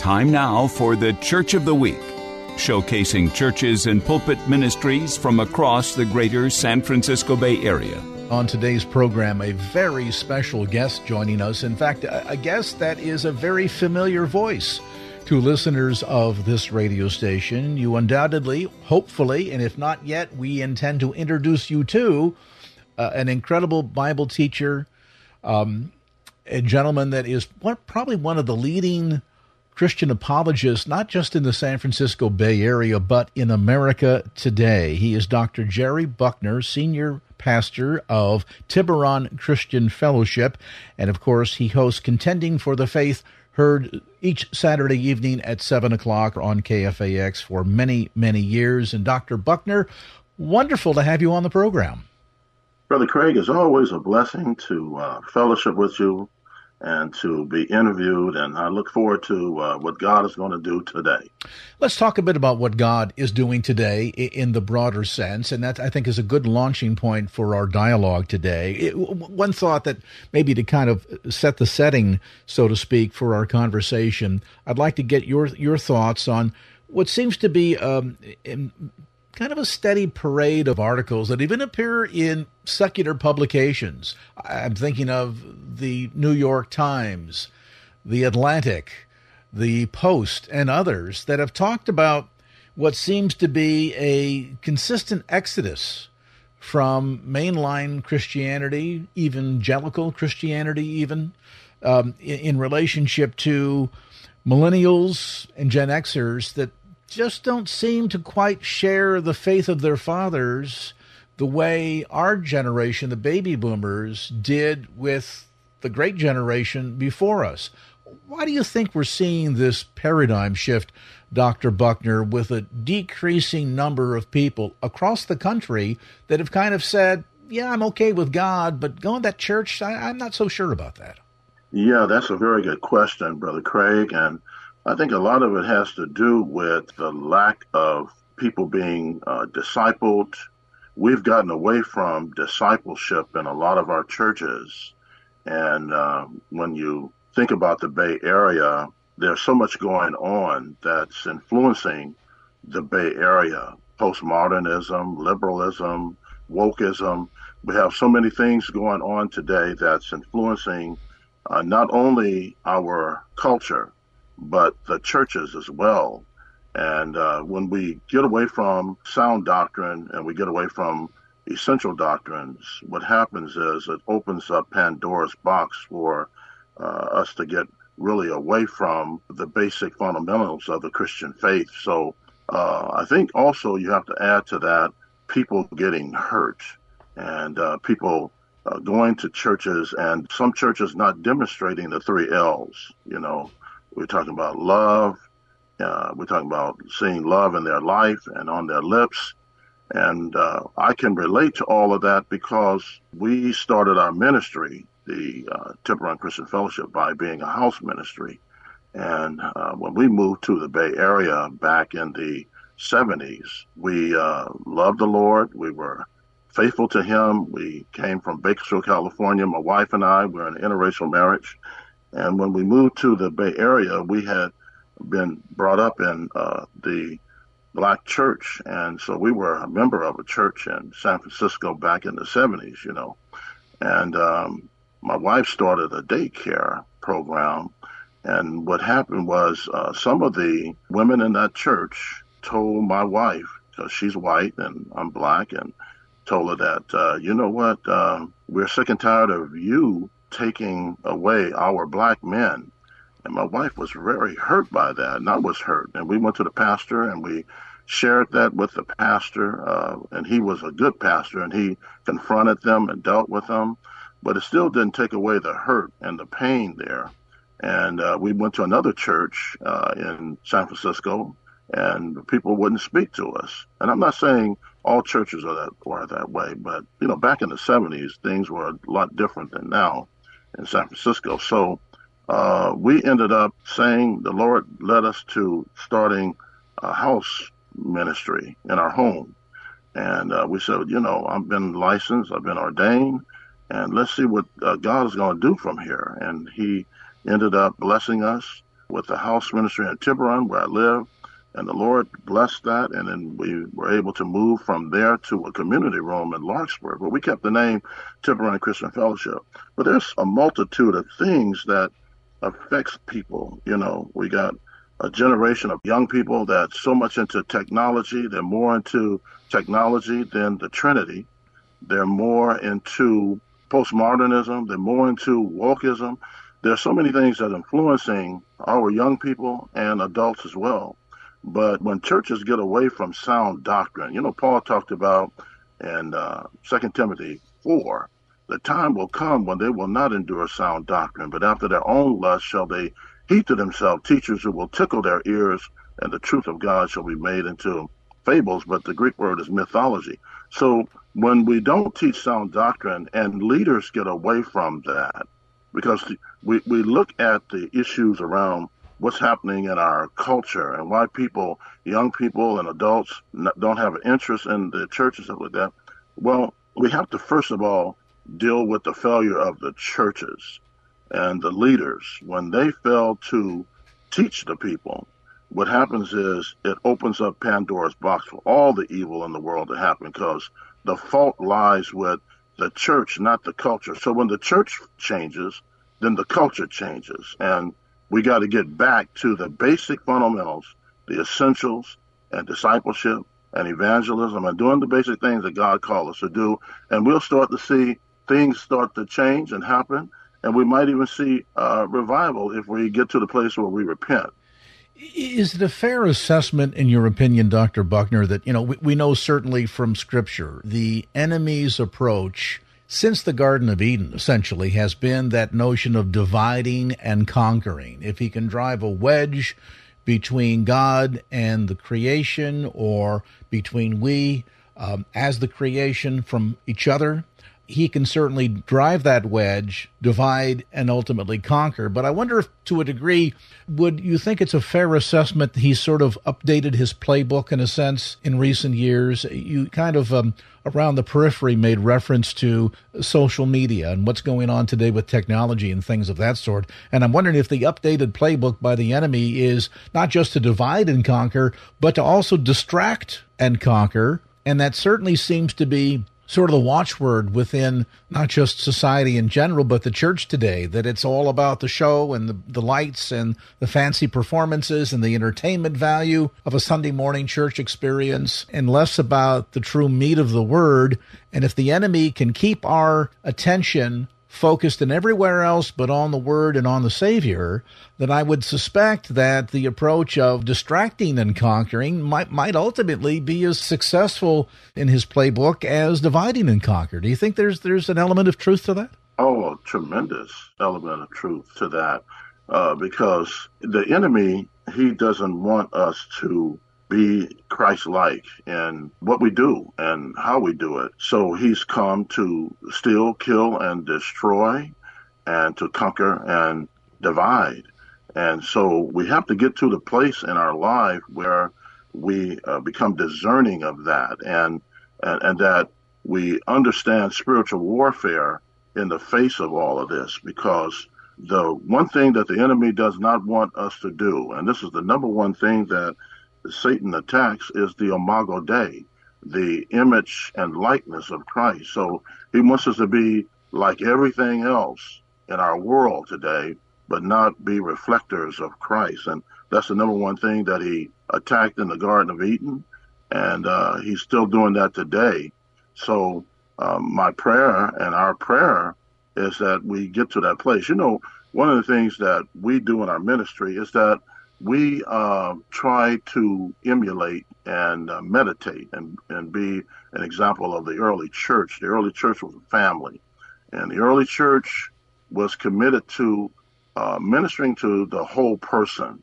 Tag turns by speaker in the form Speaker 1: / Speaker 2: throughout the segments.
Speaker 1: Time now for the Church of the Week, showcasing churches and pulpit ministries from across the greater San Francisco Bay Area.
Speaker 2: On today's program, a very special guest joining us. In fact, a guest that is a very familiar voice to listeners of this radio station. You undoubtedly, hopefully, and if not yet, we intend to introduce you to uh, an incredible Bible teacher, um, a gentleman that is one, probably one of the leading Christian apologist, not just in the San Francisco Bay Area, but in America today. He is Dr. Jerry Buckner, senior pastor of Tiburon Christian Fellowship. And of course, he hosts Contending for the Faith, heard each Saturday evening at 7 o'clock on KFAX for many, many years. And Dr. Buckner, wonderful to have you on the program.
Speaker 3: Brother Craig, it's always a blessing to uh, fellowship with you and to be interviewed. And I look forward to uh, what God is going to do today.
Speaker 2: Let's talk a bit about what God is doing today in the broader sense. And that, I think, is a good launching point for our dialogue today. It, one thought that maybe to kind of set the setting, so to speak, for our conversation, I'd like to get your, your thoughts on what seems to be um, kind of a steady parade of articles that even appear in secular publications. I'm thinking of the New York Times, the Atlantic, the Post, and others that have talked about what seems to be a consistent exodus from mainline Christianity, evangelical Christianity, even um, in, in relationship to millennials and Gen Xers that just don't seem to quite share the faith of their fathers the way our generation, the baby boomers, did with the great generation before us. Why do you think we're seeing this paradigm shift, Dr. Buckner, with a decreasing number of people across the country that have kind of said, yeah, I'm okay with God, but going to that church, I, am not so sure about that?
Speaker 3: Yeah, that's a very good question, Brother Craig. And I think a lot of it has to do with the lack of people being uh, discipled. We've gotten away from discipleship in a lot of our churches. And uh, when you think about the Bay Area, there's so much going on that's influencing the Bay Area postmodernism, liberalism, wokeism. We have so many things going on today that's influencing uh, not only our culture, but the churches as well. And uh, when we get away from sound doctrine and we get away from essential doctrines, what happens is it opens up Pandora's box for uh, us to get really away from the basic fundamentals of the Christian faith. So uh, I think also you have to add to that people getting hurt and uh, people uh, going to churches and some churches not demonstrating the three L's, you know, we're talking about love. Uh, we're talking about seeing love in their life and on their lips. And uh, I can relate to all of that because we started our ministry, the uh, Tiburon Christian Fellowship, by being a house ministry. And uh, when we moved to the Bay Area back in the 70s, we uh, loved the Lord. We were faithful to Him. We came from Bakersfield, California. My wife and I were in an interracial marriage. And when we moved to the Bay Area, we had been brought up in uh, the black church. And so we were a member of a church in San Francisco back in the 70s, you know. And um, my wife started a daycare program. And what happened was uh, some of the women in that church told my wife, because she's white and I'm black, and told her that, uh, you know what, uh, we're sick and tired of you taking away our black men. And my wife was very hurt by that, and I was hurt. And we went to the pastor and we shared that with the pastor, uh, and he was a good pastor, and he confronted them and dealt with them, but it still didn't take away the hurt and the pain there. And uh, we went to another church uh, in San Francisco, and people wouldn't speak to us. And I'm not saying all churches are that are that way, but you know, back in the 70s, things were a lot different than now in San Francisco. So uh, we ended up saying the Lord led us to starting a house ministry in our home. And uh, we said, you know, I've been licensed, I've been ordained, and let's see what uh, God is going to do from here. And He ended up blessing us with the house ministry in Tiburon, where I live. And the Lord blessed that. And then we were able to move from there to a community room in Larkspur. But we kept the name Tiburon Christian Fellowship. But there's a multitude of things that affects people. You know, we got a generation of young people that's so much into technology. They're more into technology than the Trinity. They're more into postmodernism. They're more into wokeism. There's so many things that are influencing our young people and adults as well. But when churches get away from sound doctrine, you know, Paul talked about in uh, 2 Timothy 4 the time will come when they will not endure sound doctrine, but after their own lust shall they heap to themselves teachers who will tickle their ears, and the truth of God shall be made into fables, but the Greek word is mythology. So when we don't teach sound doctrine and leaders get away from that, because we, we look at the issues around what's happening in our culture and why people, young people and adults, don't have an interest in the churches and stuff like that. Well, we have to first of all deal with the failure of the churches and the leaders. When they fail to teach the people, what happens is it opens up Pandora's box for all the evil in the world to happen because the fault lies with the church, not the culture. So when the church changes, then the culture changes. And we got to get back to the basic fundamentals, the essentials, and discipleship and evangelism and doing the basic things that God called us to do. And we'll start to see things start to change and happen, and we might even see uh, revival if we get to the place where we repent.
Speaker 2: Is it a fair assessment, in your opinion, Dr. Buckner, that, you know, we, we know certainly from Scripture the enemy's approach since the Garden of Eden essentially has been that notion of dividing and conquering. If he can drive a wedge between God and the creation or between we um, as the creation from each other, he can certainly drive that wedge, divide, and ultimately conquer. But I wonder if, to a degree, would you think it's a fair assessment he's sort of updated his playbook in a sense in recent years? You kind of um, around the periphery made reference to social media and what's going on today with technology and things of that sort. And I'm wondering if the updated playbook by the enemy is not just to divide and conquer, but to also distract and conquer. And that certainly seems to be sort of the watchword within not just society in general, but the church today, that it's all about the show and the, the lights and the fancy performances and the entertainment value of a Sunday morning church experience and less about the true meat of the word. And if the enemy can keep our attention focused in everywhere else but on the Word and on the Savior, then I would suspect that the approach of distracting and conquering might, might ultimately be as successful in his playbook as dividing and conquer. Do you think there's there's an element of truth to that?
Speaker 3: Oh, a tremendous element of truth to that, uh, because the enemy he doesn't want us to be Christ like in what we do and how we do it. So he's come to steal, kill, and destroy, and to conquer and divide. And so we have to get to the place in our life where we uh, become discerning of that and, and, and that we understand spiritual warfare in the face of all of this because the one thing that the enemy does not want us to do, and this is the number one thing that Satan attacks is the imago Dei, the image and likeness of Christ. So he wants us to be like everything else in our world today, but not be reflectors of Christ. And that's the number one thing that he attacked in the Garden of Eden. And uh, he's still doing that today. So um, my prayer and our prayer is that we get to that place. You know, one of the things that we do in our ministry is that we uh, try to emulate and uh, meditate and, and be an example of the early church. The early church was a family, and the early church was committed to uh, ministering to the whole person.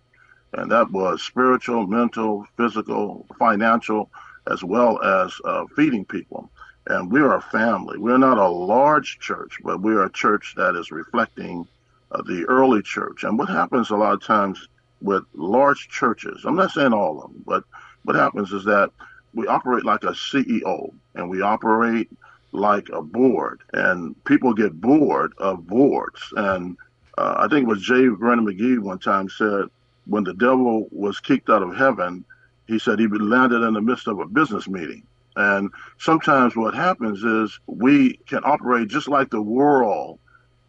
Speaker 3: And that was spiritual, mental, physical, financial, as well as uh, feeding people. And we are a family. We're not a large church, but we are a church that is reflecting uh, the early church. And what happens a lot of times with large churches, I'm not saying all of them, but what happens is that we operate like a CEO and we operate like a board, and people get bored of boards. And uh, I think it was J. Vernon McGee one time said when the devil was kicked out of heaven, he said he landed in the midst of a business meeting. And sometimes what happens is we can operate just like the world,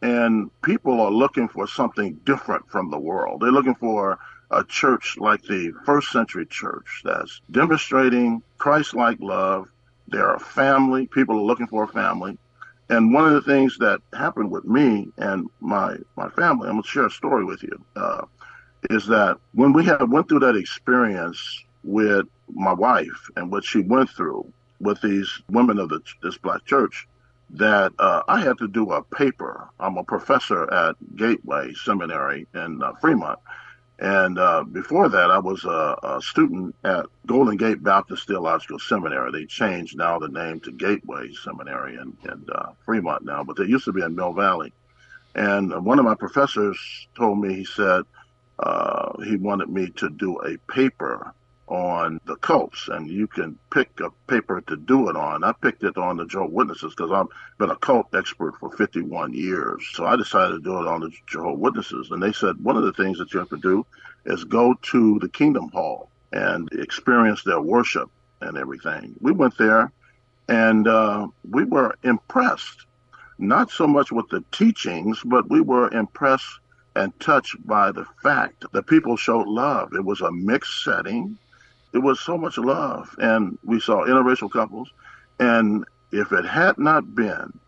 Speaker 3: and people are looking for something different from the world. They're looking for a church like the first century church that's demonstrating Christ like love. They're a family. People are looking for a family. And one of the things that happened with me and my my family, I'm gonna share a story with you, uh, is that when we had went through that experience with my wife and what she went through with these women of the, this black church, that uh, I had to do a paper. I'm a professor at Gateway Seminary in uh, Fremont, and uh, before that, I was a, a, student at Golden Gate Baptist Theological Seminary. They changed now the name to Gateway Seminary in, in uh, Fremont now, but they used to be in Mill Valley. And one of my professors told me, he said, uh, he wanted me to do a paper on the cults, and you can pick a paper to do it on. I picked it on the Jehovah Witnesses because I've been a cult expert for 51 years. So I decided to do it on the Jehovah Witnesses, and they said one of the things that you have to do is go to the Kingdom Hall and experience their worship and everything. We went there, and uh, we were impressed, not so much with the teachings, but we were impressed and touched by the fact that people showed love. It was a mixed setting it was so much love, and we saw interracial couples. And if it had not been,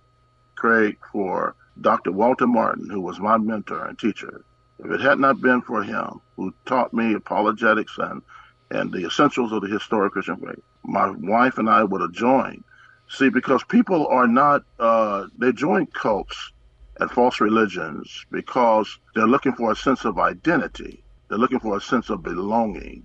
Speaker 3: Craig, for Dr. Walter Martin, who was my mentor and teacher, if it had not been for him, who taught me apologetics and and the essentials of the historic Christian faith, my wife and I would have joined. See, because people are not, uh, they join cults and false religions because they're looking for a sense of identity. They're looking for a sense of belonging.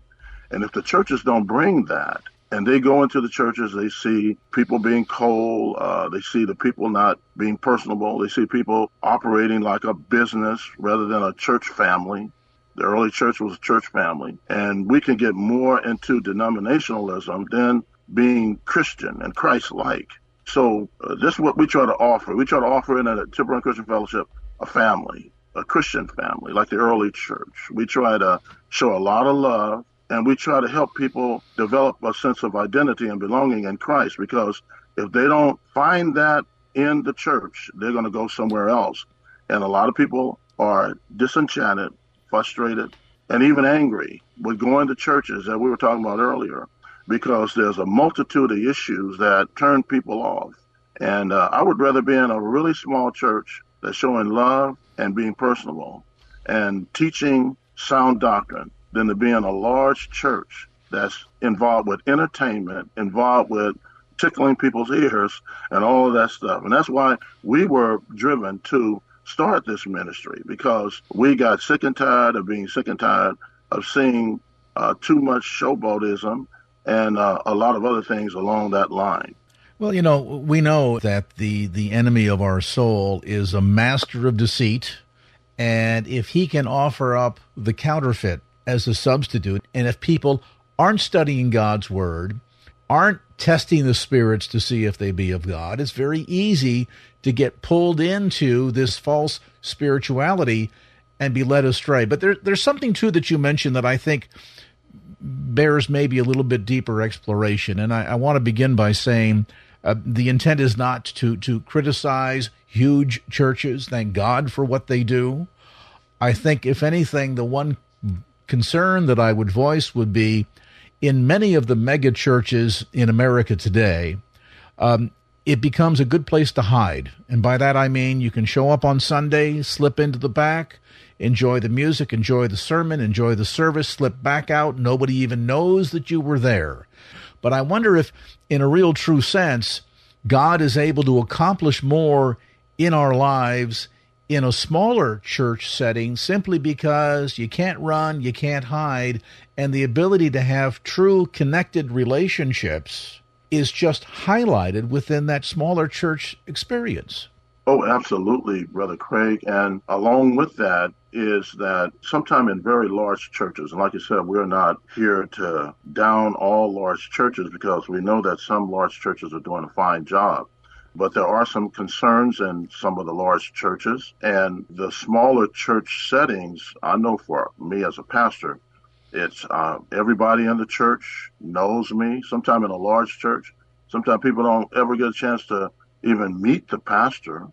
Speaker 3: And if the churches don't bring that, and they go into the churches, they see people being cold, uh, they see the people not being personable, they see people operating like a business rather than a church family. The early church was a church family, and we can get more into denominationalism than being Christian and Christ-like. So uh, this is what we try to offer. We try to offer in a Tiburon Christian Fellowship a family, a Christian family, like the early church. We try to show a lot of love and we try to help people develop a sense of identity and belonging in Christ because if they don't find that in the church, they're going to go somewhere else. And a lot of people are disenchanted, frustrated, and even angry with going to churches that we were talking about earlier because there's a multitude of issues that turn people off. And uh, I would rather be in a really small church that's showing love and being personable and teaching sound doctrine than to be in a large church that's involved with entertainment, involved with tickling people's ears and all of that stuff. And that's why we were driven to start this ministry because we got sick and tired of being sick and tired of seeing uh, too much showboatism and uh, a lot of other things along that line.
Speaker 2: Well, you know, we know that the, the enemy of our soul is a master of deceit. And if he can offer up the counterfeit as a substitute. And if people aren't studying God's word, aren't testing the spirits to see if they be of God, it's very easy to get pulled into this false spirituality and be led astray. But there, there's something too that you mentioned that I think bears maybe a little bit deeper exploration. And I, I want to begin by saying uh, the intent is not to to criticize huge churches. Thank God for what they do. I think, if anything, the one concern that I would voice would be in many of the mega churches in America today, um, it becomes a good place to hide. And by that I mean you can show up on Sunday, slip into the back, enjoy the music, enjoy the sermon, enjoy the service, slip back out. Nobody even knows that you were there. But I wonder if, in a real true sense, God is able to accomplish more in our lives in a smaller church setting simply because you can't run, you can't hide, and the ability to have true connected relationships is just highlighted within that smaller church experience.
Speaker 3: Oh, absolutely, Brother Craig. And along with that is that sometime in very large churches, and like you said, we're not here to down all large churches because we know that some large churches are doing a fine job. But there are some concerns in some of the large churches and the smaller church settings. I know for me as a pastor, it's uh, everybody in the church knows me. Sometimes in a large church, sometimes people don't ever get a chance to even meet the pastor.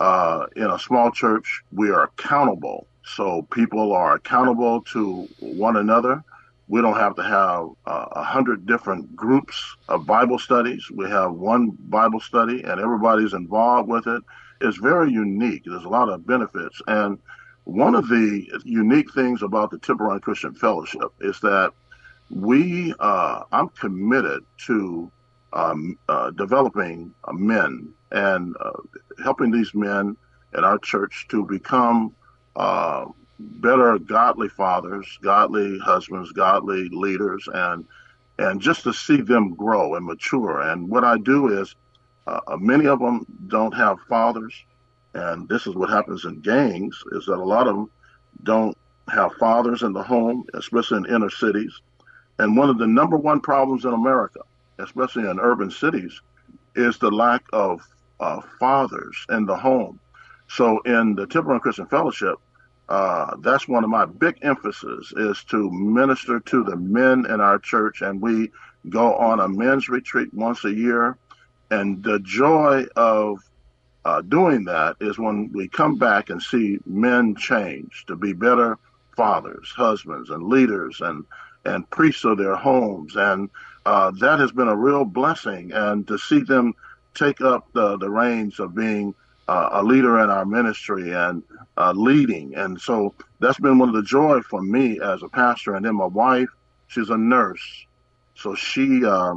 Speaker 3: Uh, in a small church, we are accountable. So people are accountable to one another. We don't have to have uh, a uh, hundred different groups of Bible studies. We have one Bible study and everybody's involved with it. It's very unique. There's a lot of benefits. And one of the unique things about the Tiburon Christian Fellowship is that we, uh, I'm committed to um, uh, developing uh, men and uh, helping these men in our church to become better godly fathers, godly husbands, godly leaders, and and just to see them grow and mature. And what I do is, uh, uh, many of them don't have fathers, and this is what happens in gangs: is that a lot of them don't have fathers in the home, especially in inner cities. And one of the number one problems in America, especially in urban cities, is the lack of uh, fathers in the home. So in the Tiburon Christian Fellowship, uh, that's one of my big emphasis is to minister to the men in our church, and we go on a men's retreat once a year. And the joy of uh, doing that is when we come back and see men change to be better fathers, husbands, and leaders, and and priests of their homes, and uh, that has been a real blessing. And to see them take up the the reins of being uh, a leader in our ministry and uh, leading. And so that's been one of the joy for me as a pastor. And then my wife, she's a nurse. So she uh,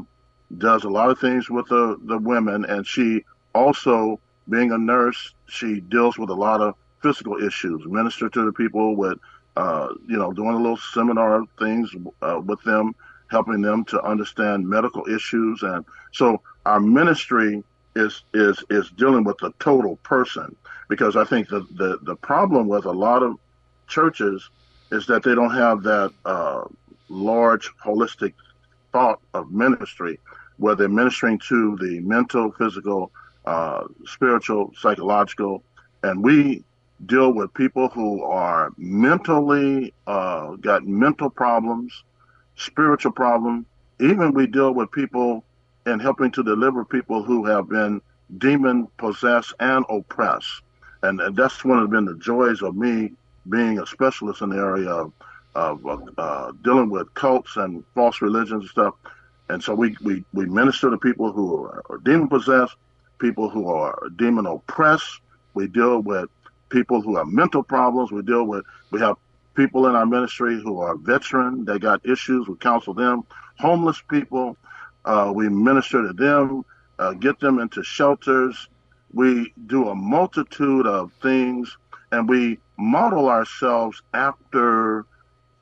Speaker 3: does a lot of things with the, the women. And she also, being a nurse, she deals with a lot of physical issues, minister to the people with, uh, you know, doing a little seminar things uh, with them, helping them to understand medical issues. And so our ministry is is is dealing with the total person because I think the the, the problem with a lot of churches is that they don't have that uh, large holistic thought of ministry where they're ministering to the mental, physical, uh, spiritual, psychological, and we deal with people who are mentally uh, got mental problems, spiritual problem. Even we deal with people in helping to deliver people who have been demon possessed and oppressed. And, and that's one of been the joys of me being a specialist in the area of, of uh, dealing with cults and false religions and stuff. And so we, we, we minister to people who are, are demon possessed, people who are demon oppressed. We deal with people who have mental problems. We deal with, we have people in our ministry who are veteran. They got issues. We counsel them. Homeless people, uh, we minister to them, uh, get them into shelters. We do a multitude of things, and we model ourselves after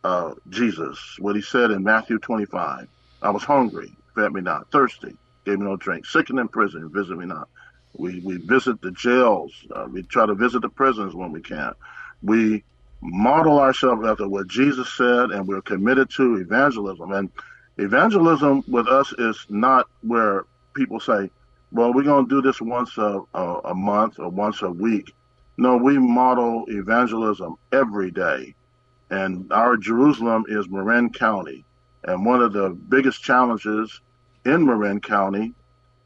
Speaker 3: uh, Jesus, what he said in Matthew 25. I was hungry, fed me not, thirsty, gave me no drink, sick and in prison, visit me not. We, we visit the jails. Uh, we try to visit the prisons when we can. We model ourselves after what Jesus said, and we're committed to evangelism. And Evangelism with us is not where people say, well, we're going to do this once a, a, a month or once a week. No, we model evangelism every day. And our Jerusalem is Marin County. And one of the biggest challenges in Marin County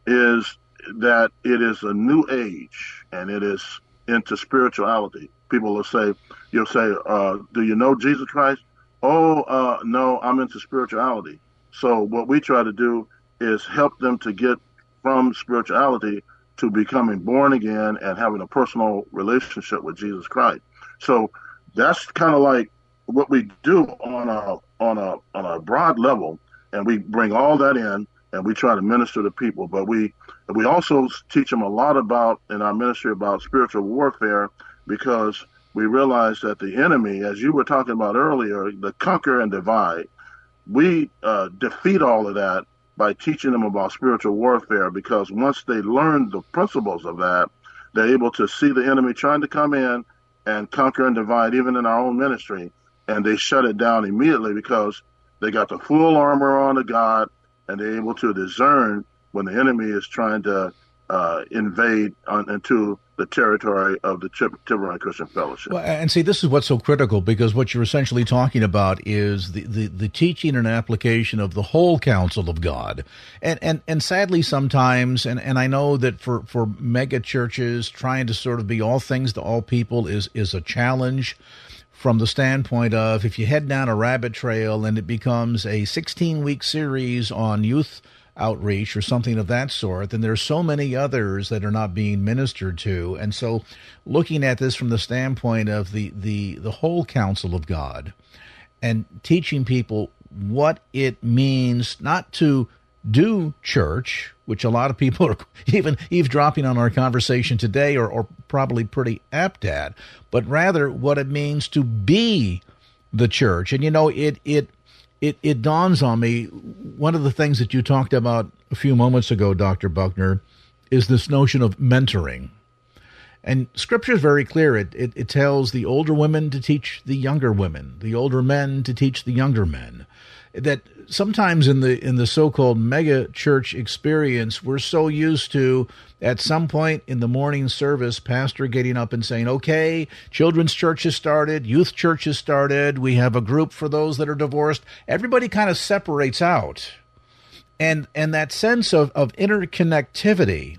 Speaker 3: is that it is a new age and it is into spirituality. People will say, you'll say, uh, do you know Jesus Christ? Oh, uh, no, I'm into spirituality. So what we try to do is help them to get from spirituality to becoming born again and having a personal relationship with Jesus Christ. So that's kind of like what we do on a on a on a broad level, and we bring all that in and we try to minister to people. But we we also teach them a lot about in our ministry about spiritual warfare because we realize that the enemy, as you were talking about earlier, the conquer and divide, we uh, defeat all of that by teaching them about spiritual warfare because once they learn the principles of that, they're able to see the enemy trying to come in and conquer and divide, even in our own ministry, and they shut it down immediately because they got the full armor on of God and they're able to discern when the enemy is trying to uh, invade on, into the territory of the Tiburon Christian Fellowship.
Speaker 2: Well, and see, this is what's so critical because what you're essentially talking about is the, the, the teaching and application of the whole counsel of God. And, and, and sadly, sometimes, and, and I know that for, for mega churches, trying to sort of be all things to all people is, is a challenge from the standpoint of if you head down a rabbit trail and it becomes a 16 week series on youth outreach or something of that sort, then there's so many others that are not being ministered to. And so looking at this from the standpoint of the, the, the whole counsel of God and teaching people what it means not to do church, which a lot of people are even eavesdropping on our conversation today or, or probably pretty apt at, but rather what it means to be the church. And you know, it it it it dawns on me one of the things that you talked about a few moments ago, Dr. Buckner, is this notion of mentoring. And scripture is very clear. It, it, it tells the older women to teach the younger women, the older men to teach the younger men that sometimes in the in the so-called mega church experience we're so used to at some point in the morning service pastor getting up and saying okay children's church has started youth church has started we have a group for those that are divorced. Everybody kind of separates out. And and that sense of of interconnectivity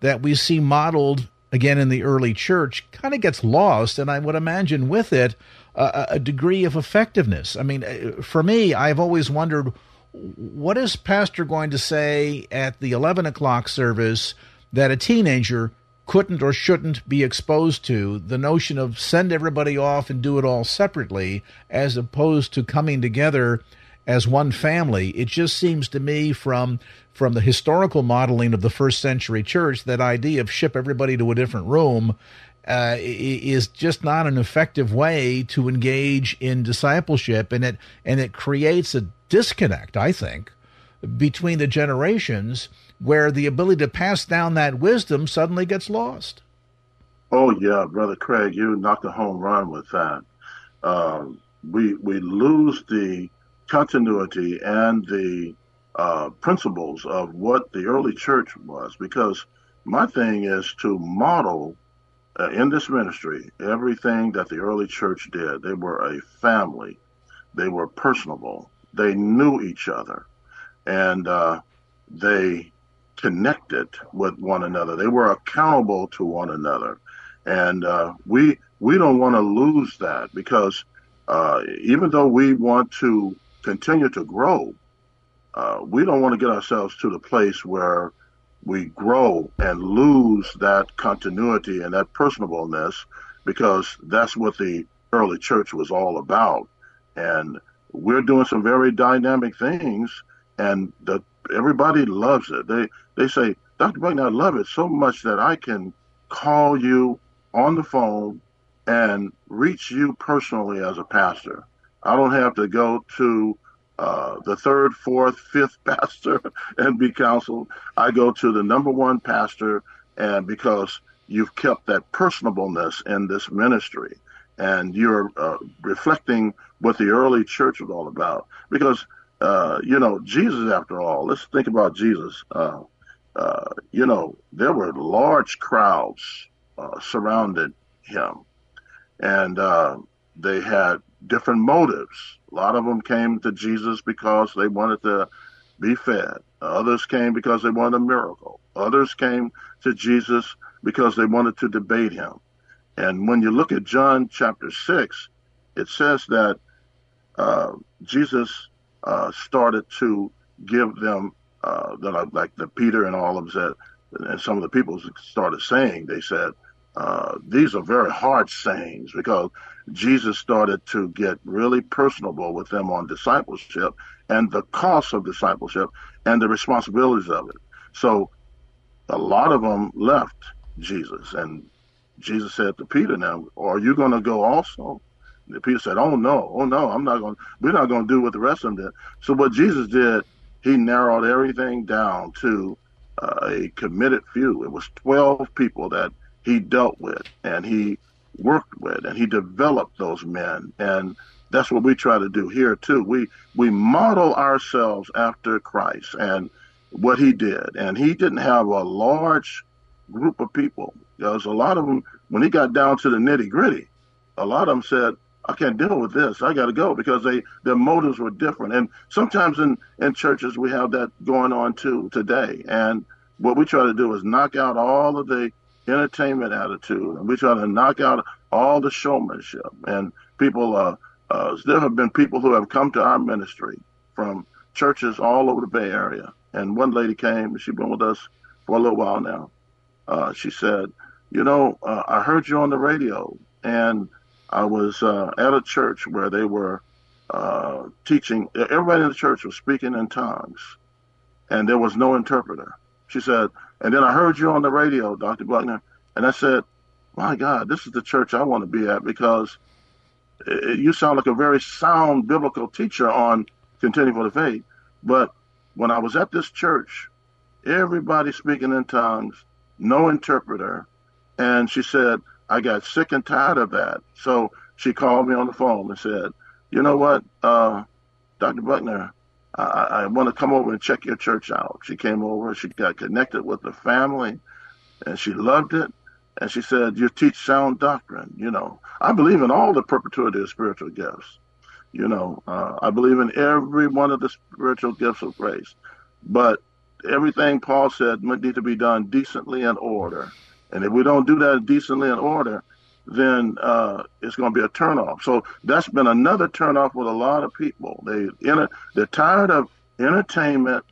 Speaker 2: that we see modeled again in the early church kind of gets lost and i would imagine with it a, degree of effectiveness. I mean, uh, for me, I've always wondered what is pastor going to say at the 11 o'clock service that a teenager couldn't or shouldn't be exposed to the notion of send everybody off and do it all separately as opposed to coming together as one family it just seems to me from from the historical modeling of the first century church that idea of ship everybody to a different room uh, is just not an effective way to engage in discipleship, and it and it creates a disconnect, I think, between the generations where the ability to pass down that wisdom suddenly gets lost.
Speaker 3: Oh yeah, brother Craig, you knocked a home run with that. Um, we we lose the continuity and the uh, principles of what the early church was because my thing is to model uh, in this ministry, everything that the early church did, they were a family. They were personable. They knew each other, and uh, they connected with one another. They were accountable to one another, and uh, we we don't want to lose that because uh, even though we want to continue to grow, uh, we don't want to get ourselves to the place where we grow and lose that continuity and that personableness because that's what the early church was all about. And we're doing some very dynamic things and the, everybody loves it. They, they say, Dr. Buckner, I love it so much that I can call you on the phone and reach you personally as a pastor. I don't have to go to uh, the third, fourth, fifth pastor and be counseled. I go to the number one pastor, and because you've kept that personableness in this ministry, and you're uh, reflecting what the early church was all about. Because uh, you know, Jesus, after all, let's think about Jesus. Uh, uh, you know, there were large crowds surrounded him, and they had different motives a lot of them came to Jesus because they wanted to be fed. Others came because they wanted a miracle. Others came to Jesus because they wanted to debate him. And when you look at John chapter 6, it says that uh, Jesus uh, started to give them, uh, like the Peter and all of them said, and some of the people started saying, they said, uh, these are very hard sayings because Jesus started to get really personable with them on discipleship and the cost of discipleship and the responsibilities of it. So a lot of them left Jesus and Jesus said to Peter, "Now, are you going to go also?" And Peter said, "Oh no, oh no, I'm not going. We're not going to do what the rest of them did." So what Jesus did, he narrowed everything down to uh, a committed few. It was twelve people that he dealt with and he worked with, and he developed those men. And that's what we try to do here too. We we model ourselves after Christ and what he did, and he didn't have a large group of people. Because a lot of them, when he got down to the nitty gritty, a lot of them said, I can't deal with this. I got to go because they their motives were different. And sometimes in in churches we have that going on too today. And what we try to do is knock out all of the entertainment attitude, and we try to knock out all the showmanship. And people, uh, uh, there have been people who have come to our ministry from churches all over the Bay Area. And one lady came, she's been with us for a little while now. Uh, she said, You know, uh, I heard you on the radio, and I was uh, at a church where they were uh, teaching, everybody in the church was speaking in tongues, and there was no interpreter. She said, And then I heard you on the radio, Dr. Buckner, and I said, My God, this is the church I want to be at because it, you sound like a very sound biblical teacher on contending for the faith. But when I was at this church, everybody speaking in tongues, no interpreter. And she said, I got sick and tired of that. So she called me on the phone and said, You know what, uh, Dr. Buckner, I, I want to come over and check your church out. She came over, she got connected with the family, and she loved it. And she said, You teach sound doctrine. You know, I believe in all the perpetuity of spiritual gifts. You know, uh, I believe in every one of the spiritual gifts of grace. But everything Paul said need to be done decently in order. And if we don't do that decently in order, then uh, it's going to be a turnoff. So that's been another turnoff with a lot of people. They they're tired of entertainment.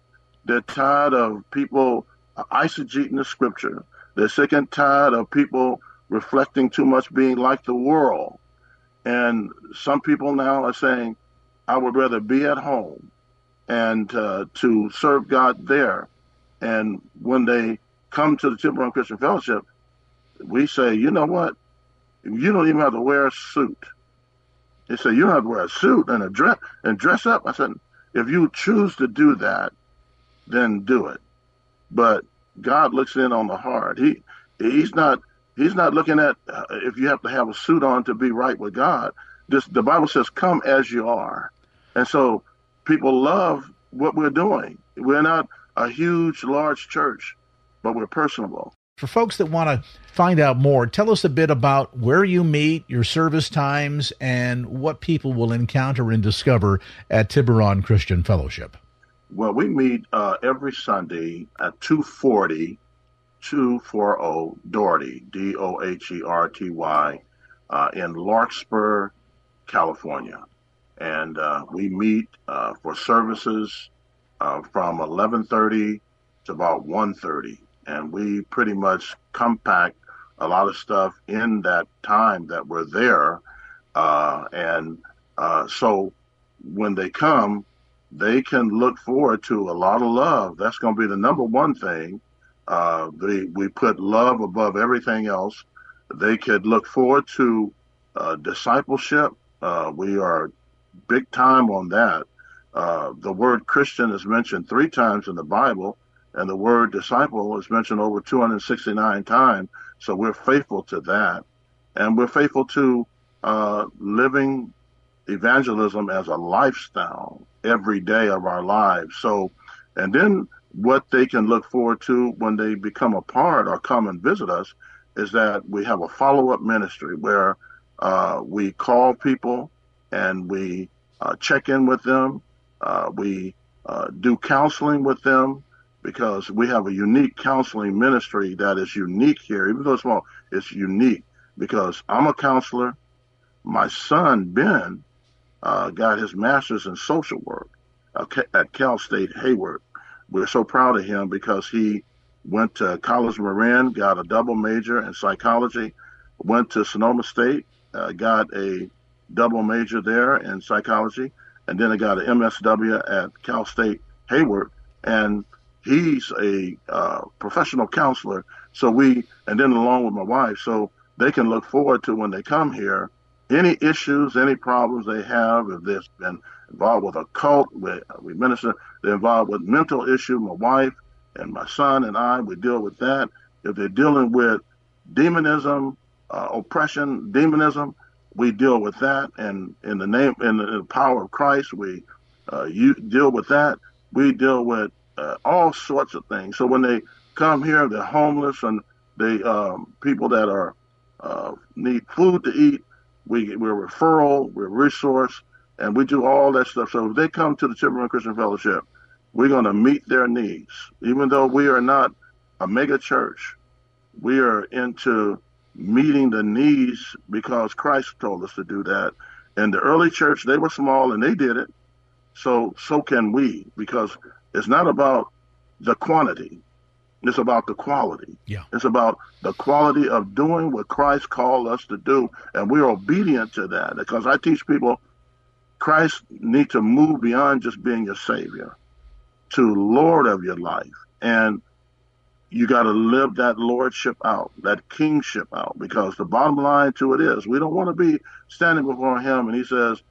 Speaker 3: They're tired of people eisegeting the scripture. They're sick and tired of people reflecting too much, being like the world. And some people now are saying, I would rather be at home and uh, to serve God there. And when they come to the Tiburon Christian Fellowship, we say, you know what? You don't even have to wear a suit. They say you don't have to wear a suit and a dress and dress up. I said, if you choose to do that, then do it. But God looks in on the heart. He he's not he's not looking at uh, if you have to have a suit on to be right with God. This the Bible says, "Come as you are," and so people love what we're doing. We're not a huge, large church, but we're personable.
Speaker 2: For folks that want to find out more, tell us a bit about where you meet, your service times, and what people will encounter and discover at Tiburon Christian Fellowship.
Speaker 3: Well, we meet uh, every Sunday at 240, 240 Doherty, D O H E R T Y, uh, in Larkspur, California and uh, we meet uh, for services uh, from 11:30 to about 1:30, and we pretty much compact a lot of stuff in that time that we're there, uh, and uh, so when they come, they can look forward to a lot of love. That's going to be the number one thing. Uh, they, we put love above everything else. They could look forward to discipleship. we are big time on that. Uh, the word Christian is mentioned three times in the Bible, and the word disciple is mentioned over 269 times. So we're faithful to that. And we're faithful to uh, living evangelism as a lifestyle every day of our lives. So, and then what they can look forward to when they become a part or come and visit us is that we have a follow up ministry where uh, we call people and we uh, check in with them. Uh, we uh, do counseling with them because we have a unique counseling ministry that is unique here, even though it's small, it's unique because I'm a counselor. My son, Ben, uh, got his master's in social work at Cal State Hayward. We're so proud of him because he went to College Marin, got a double major in psychology, went to Sonoma State, uh, got a double major there in psychology, and then I got an MSW at Cal State Hayward, and he's a uh, professional counselor. So we, and then along with my wife, so they can look forward to when they come here. Any issues, any problems they have, if they've been involved with a cult, we, we minister, they're involved with mental issue, my wife and my son and I, we deal with that. If they're dealing with demonism, uh, oppression, demonism, we deal with that. And in the name, in the, in the power of Christ, we uh, you deal with that. We deal with uh, all sorts of things. So when they come here, they're homeless and they um, people that are uh, need food to eat. We we're referral, we're resource, and we do all that stuff. So if they come to the Tiburon Christian Fellowship, we're going to meet their needs, even though we are not a mega church. We are into meeting the needs because Christ told us to do that. And the early church, they were small and they did it. So so can we because it's not about the quantity. It's about the quality.
Speaker 2: Yeah.
Speaker 3: It's about the quality of doing what Christ called us to do, and we're obedient to that. Because I teach people, Christ needs to move beyond just being your Savior, to Lord of your life, and you got to live that lordship out, that kingship out. Because the bottom line to it is, we don't want to be standing before Him, and He says,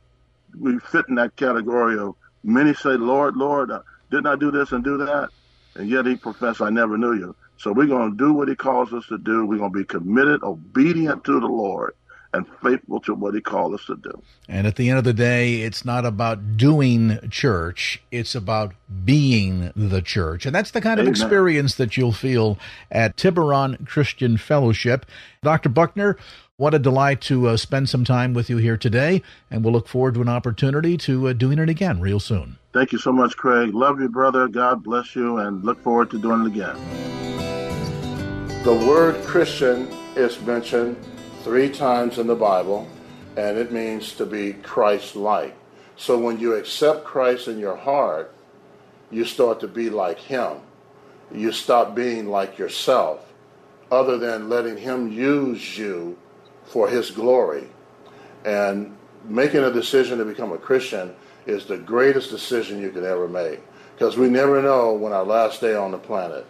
Speaker 3: we fit in that category of many say, Lord, Lord, uh, didn't I do this and do that? And yet he professed, I never knew you. So we're going to do what he calls us to do. We're going to be committed, obedient to the Lord, and faithful to what he called us to do.
Speaker 2: And at the end of the day, it's not about doing church, it's about being the church. And that's the kind of
Speaker 3: Amen.
Speaker 2: experience that you'll feel at Tiburon Christian Fellowship. Dr. Buckner, what a delight to uh, spend some time with you here today, and we'll look forward to an opportunity to uh, doing it again real soon.
Speaker 3: Thank you so much, Craig. Love you, brother. God bless you, and look forward to doing it again. The word Christian is mentioned three times in the Bible, and it means to be Christ like. So when you accept Christ in your heart, you start to be like Him. You stop being like yourself, other than letting Him use you for His glory. And making a decision to become a Christian is the greatest decision you could ever make. Because we never know when our last day on the planet.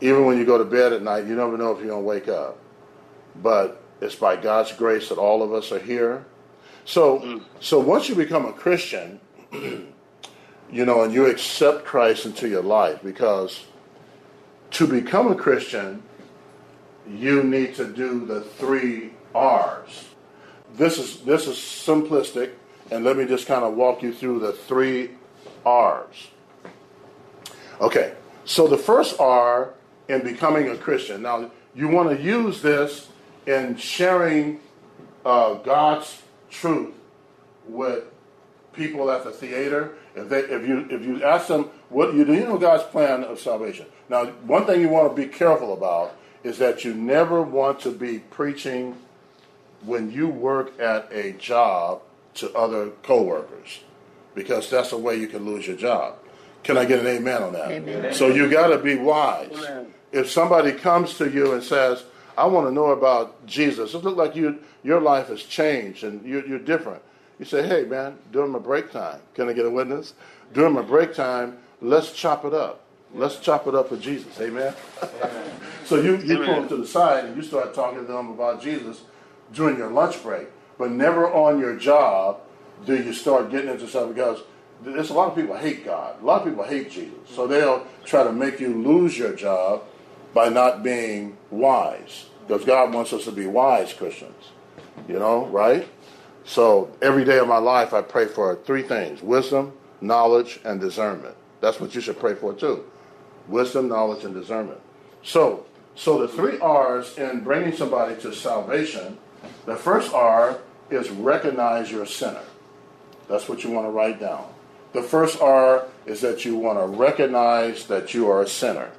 Speaker 3: Even when you go to bed at night, you never know if you're going to wake up. But it's by God's grace that all of us are here. So, so once you become a Christian, you know, and you accept Christ into your life, because to become a Christian, you need to do the three R's. This is this is simplistic, and let me just kind of walk you through the three R's. Okay, so the first R in becoming a Christian. Now, you want to use this in sharing uh, God's truth with people at the theater. If they, if you, if you ask them, what you do, you know God's plan of salvation. Now, one thing you want to be careful about is that you never want to be preaching when you work at a job to other coworkers, because that's the way you can lose your job. Can I get an amen on that?
Speaker 4: Amen.
Speaker 3: So you got to be wise.
Speaker 4: Amen.
Speaker 3: If somebody comes to you and says, "I want to know about Jesus," it looks like you your life has changed and you're, you're different. You say, "Hey, man, during my break time, can I get a witness? During my break time, let's chop it up. Let's chop it up for Jesus." Amen. so you you pull them to the side and you start talking to them about Jesus during your lunch break, but never on your job do you start getting into stuff because there's a lot of people hate God. A lot of people hate Jesus. So they'll try to make you lose your job by not being wise. Because God wants us to be wise Christians. You know, right? So every day of my life I pray for three things wisdom, knowledge, and discernment. That's what you should pray for too. Wisdom, knowledge, and discernment. So so the three R's in bringing somebody to salvation, the first R is recognize your sinner. That's what you want to write down. The first R is that you want to recognize that you are a sinner.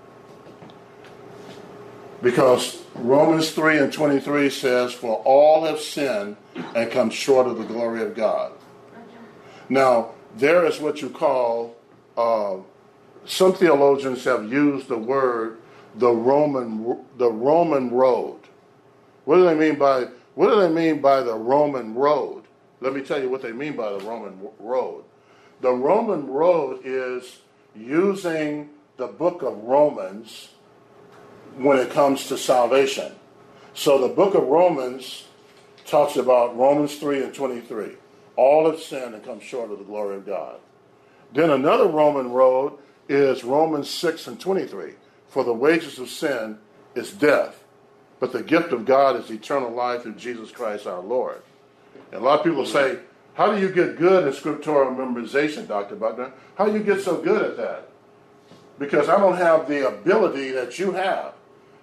Speaker 3: Because Romans 3 and 23 says, For all have sinned and come short of the glory of God. Now, there is what you call, uh, some theologians have used the word the Roman, the Roman road. What do they mean by, what do they mean by the Roman road? Let me tell you what they mean by the Roman road. The Roman road is using the book of Romans when it comes to salvation. So the book of Romans talks about Romans 3 and 23. All have sinned and come short of the glory of God. Then another Roman road is Romans 6 and 23. For the wages of sin is death, but the gift of God is eternal life through Jesus Christ our Lord. And a lot of people say, How do you get good at scriptural memorization, Dr. Buckner? How do you get so good at that? Because I don't have the ability that you have.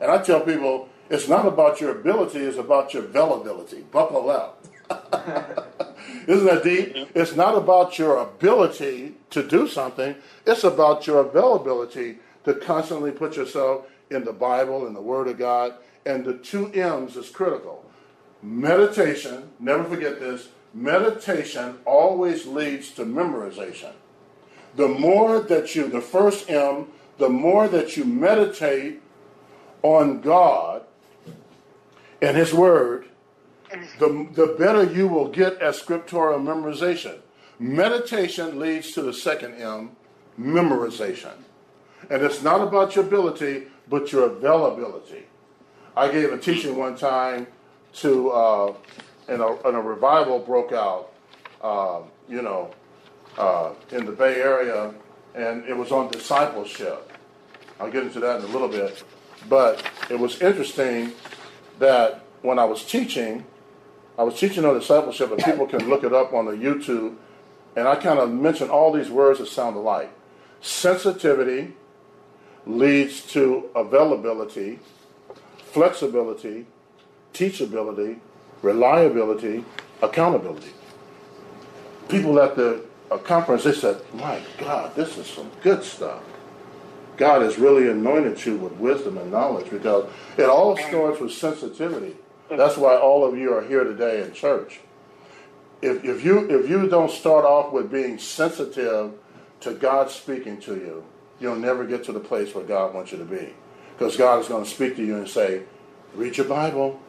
Speaker 3: And I tell people, it's not about your ability, it's about your availability. Buckle up. Isn't that deep? It's not about your ability to do something, it's about your availability to constantly put yourself in the Bible and the Word of God. And the two M's is critical. Meditation, never forget this, meditation always leads to memorization. The more that you, the first M, the more that you meditate on God and His Word, the, the better you will get at scriptural memorization. Meditation leads to the second M, memorization. And it's not about your ability, but your availability. I gave a teaching one time to, uh, and, a, and a revival broke out, uh, you know, uh, in the Bay Area, and it was on discipleship. I'll get into that in a little bit. But it was interesting that when I was teaching, I was teaching on discipleship, and people can look it up on the YouTube, and I kind of mentioned all these words that sound alike. Sensitivity leads to availability, flexibility, teachability, reliability, accountability. People at the uh, conference, they said, My God, this is some good stuff. God has really anointed you with wisdom and knowledge because it all starts with sensitivity. That's why all of you are here today in church. If, if you if you don't start off with being sensitive to God speaking to you, you'll never get to the place where God wants you to be. Because God is going to speak to you and say, read your Bible.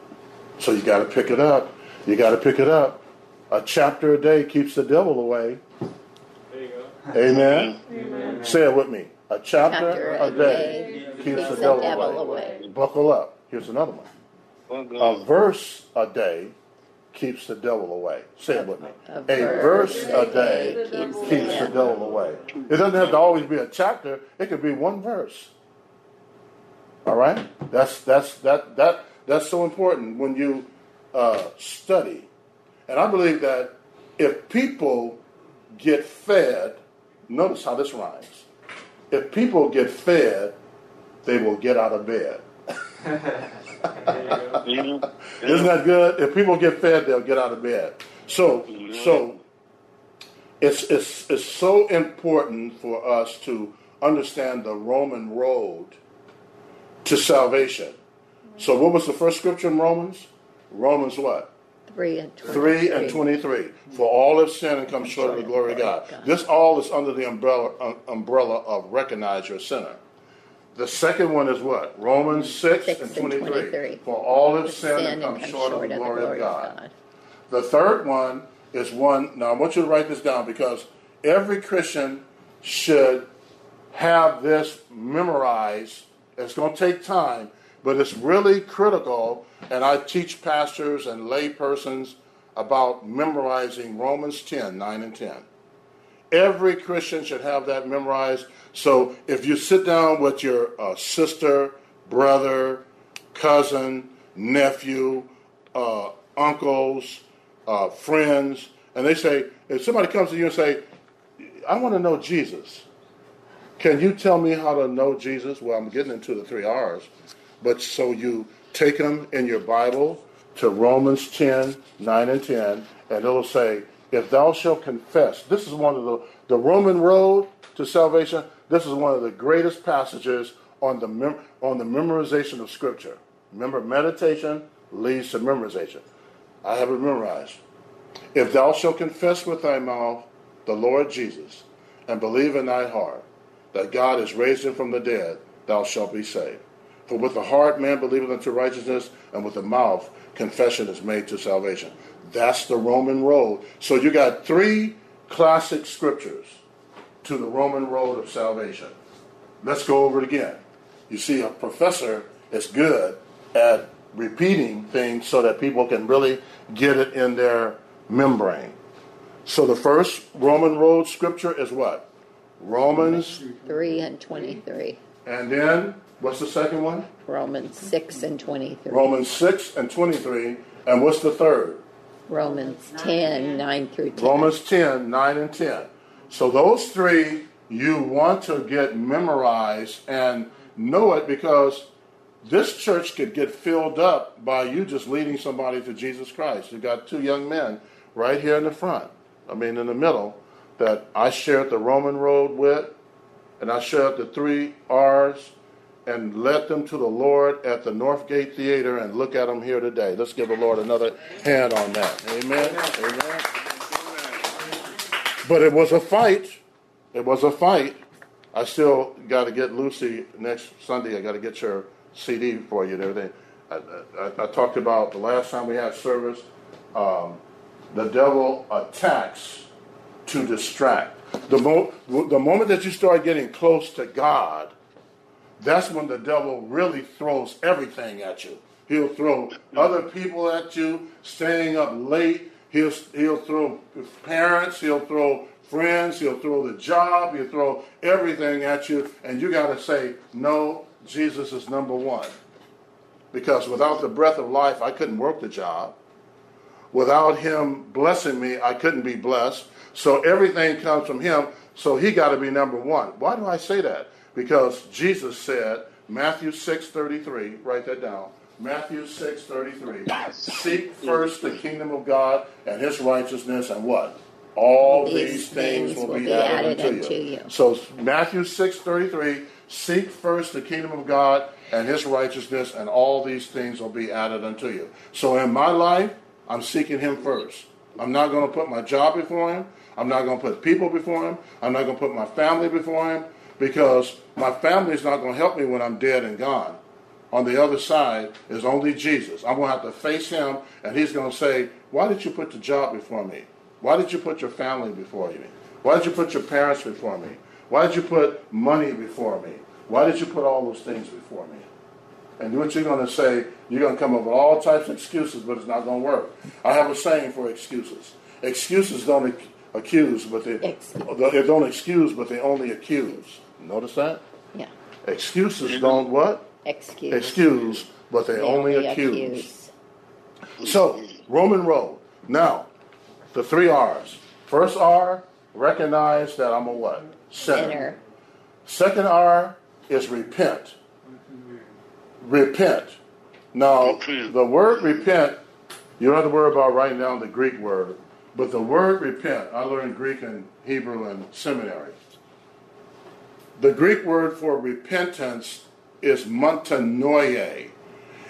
Speaker 3: So you got to pick it up. You got to pick it up. A chapter a day keeps the devil away. There you go. Amen. Amen. Say it with me. A chapter, chapter a, day, day keeps, keeps the, devil, devil away. away. Buckle up. Here's another one. A verse a day keeps the devil away. Say it with me. A, a verse a day keeps, keeps the devil away. It doesn't have to always be a chapter. It could be one verse. All right. That's that's that that that's so important when you uh, study. And I believe that if people get fed, notice how this rhymes. If people get fed, they will get out of bed. Isn't that good? If people get fed, they'll get out of bed. So, so it's, it's, it's so important for us to understand the Roman road to salvation. So, what was the first scripture in Romans? Romans what?
Speaker 4: 3 and
Speaker 3: 23. 3 and 23. For all have sinned and come short of the glory of God. This all is under the umbrella, uh, umbrella of recognize your sinner. The second one is what? Romans 6, 6 and, 23. and 23. For all have sinned and come, short, of the glory, of, God. of God. The third one is one, now I want you to write this down because every Christian should have this memorized. It's going to take time, but it's really critical. And I teach pastors and lay persons about memorizing Romans 10, 9 and 10. Every Christian should have that memorized so if you sit down with your uh, sister, brother, cousin, nephew, uh, uncles, uh, friends, and they say, if somebody comes to you and say, I want to know Jesus. Can you tell me how to know Jesus? Well, I'm getting into the three R's. But so you take them in your Bible to Romans 10, 9 and 10, and it'll say, if thou shalt confess, this is one of the, the Roman road to salvation. This is one of the greatest passages on the, mem- on the memorization of Scripture. Remember, meditation leads to memorization. I have it memorized. If thou shalt confess with thy mouth the Lord Jesus, and believe in thy heart that God has raised him from the dead, thou shalt be saved. For with the heart man believeth unto righteousness, and with the mouth confession is made to salvation. That's the Roman road. So you got three classic scriptures to the Roman road of salvation. Let's go over it again. You see, a professor is good at repeating things so that people can really get it in their membrane. So the first Roman road scripture is what? Romans
Speaker 4: 3 and 23.
Speaker 3: And then, what's the second one?
Speaker 4: Romans 6 and 23.
Speaker 3: Romans 6 and 23. And what's the third?
Speaker 4: Romans 10, 9 through 10.
Speaker 3: Romans 10, 9 and 10. So those three you want to get memorized and know it because this church could get filled up by you just leading somebody to Jesus Christ. You've got two young men right here in the front, I mean in the middle, that I shared the Roman road with, and I shared the three R's and led them to the Lord at the Northgate Theater and look at them here today. Let's give the Lord another hand on that. Amen. Amen. But it was a fight. It was a fight. I still got to get Lucy next Sunday. I got to get your CD for you and everything. I, I, I, talked about the last time we had service. Um, the devil attacks to distract. The, mo- the moment that you start getting close to God, that's when the devil really throws everything at you. He'll throw other people at you, staying up late. He'll, he'll throw parents, he'll throw friends, he'll throw the job, he'll throw everything at you, and you got to say, No, Jesus is number one. Because without the breath of life, I couldn't work the job. Without him blessing me, I couldn't be blessed. So everything comes from him, so he got to be number one. Why do I say that? Because Jesus said, Matthew 6:33, write that down. Matthew 6:33. Seek first the kingdom of God and his righteousness and what? All these, these things, things, will, be, added, added unto, you. you. So Matthew 6:33, seek first the kingdom of God and his righteousness and all these things will be added unto you. So in my life, I'm seeking him first. I'm not going to put my job before him. I'm not going to put people before him. I'm not going to put my family before him because my family is not going to help me when I'm dead and gone. On the other side is only Jesus. I'm going to have to face him, and he's going to say, Why did you put the job before me? Why did you put your family before me? Why did you put your parents before me? Why did you put money before me? Why did you put all those things before me? And what you're going to say, you're going to come up with all types of excuses, but it's not going to work. I have a saying for excuses. Excuses don't accuse, but they, they don't excuse, but they only accuse. Notice that?
Speaker 4: Yeah.
Speaker 3: Excuses don't what?
Speaker 4: Excuse.
Speaker 3: Excuse, but they, they only, only accuse. accuse. So, Roman road. Now, the three R's. First R, recognize that I'm a what? Sinner. Sinner. Second R is repent. Repent. Now, the word repent, you don't have to worry about writing down the Greek word, but the word repent, I learned Greek and Hebrew in seminary. The Greek word for repentance is metanoia.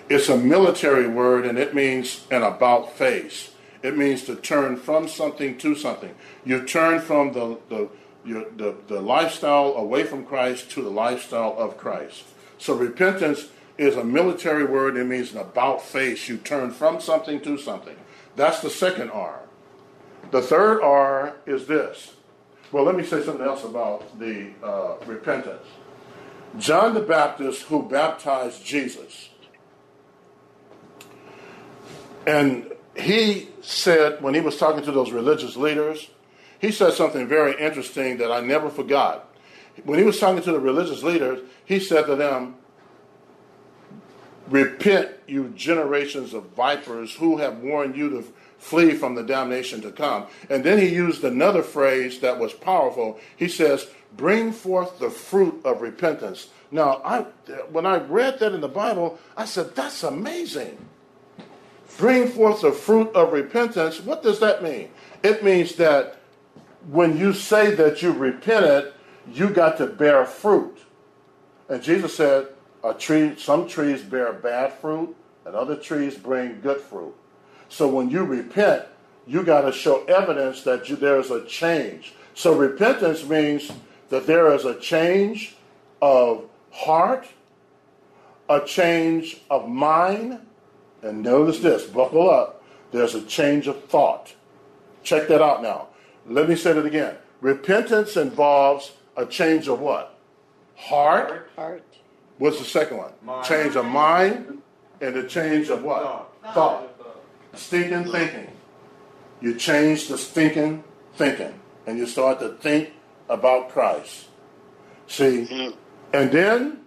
Speaker 3: It's a military word and it means an about face. It means to turn from something to something. You turn from the, the, your, the, the lifestyle away from Christ to the lifestyle of Christ. So repentance is a military word. It means an about face. You turn from something to something. That's the second R. The third R is this well, let me say something else about the uh, repentance. John the Baptist, who baptized Jesus, and he said, when he was talking to those religious leaders, he said something very interesting that I never forgot. When he was talking to the religious leaders, he said to them, Repent, you generations of vipers who have warned you to flee from the damnation to come. And then he used another phrase that was powerful. He says, bring forth the fruit of repentance. Now, I, when I read that in the Bible, I said, that's amazing. Bring forth the fruit of repentance. What does that mean? It means that when you say that you repented, you got to bear fruit. And Jesus said, a tree, some trees bear bad fruit, and other trees bring good fruit. So when you repent, you got to show evidence that you, there's a change. So repentance means that there is a change of heart, a change of mind, and notice this, buckle up, there's a change of thought. Check that out now. Let me say it again. Repentance involves a change of what? Heart.
Speaker 4: Heart.
Speaker 3: What's the second one? Mind. Change of mind, And a change of what? Thought. Thought. Stinking thinking. You change the stinking thinking. And you start to think about Christ. See? Mm-hmm. And then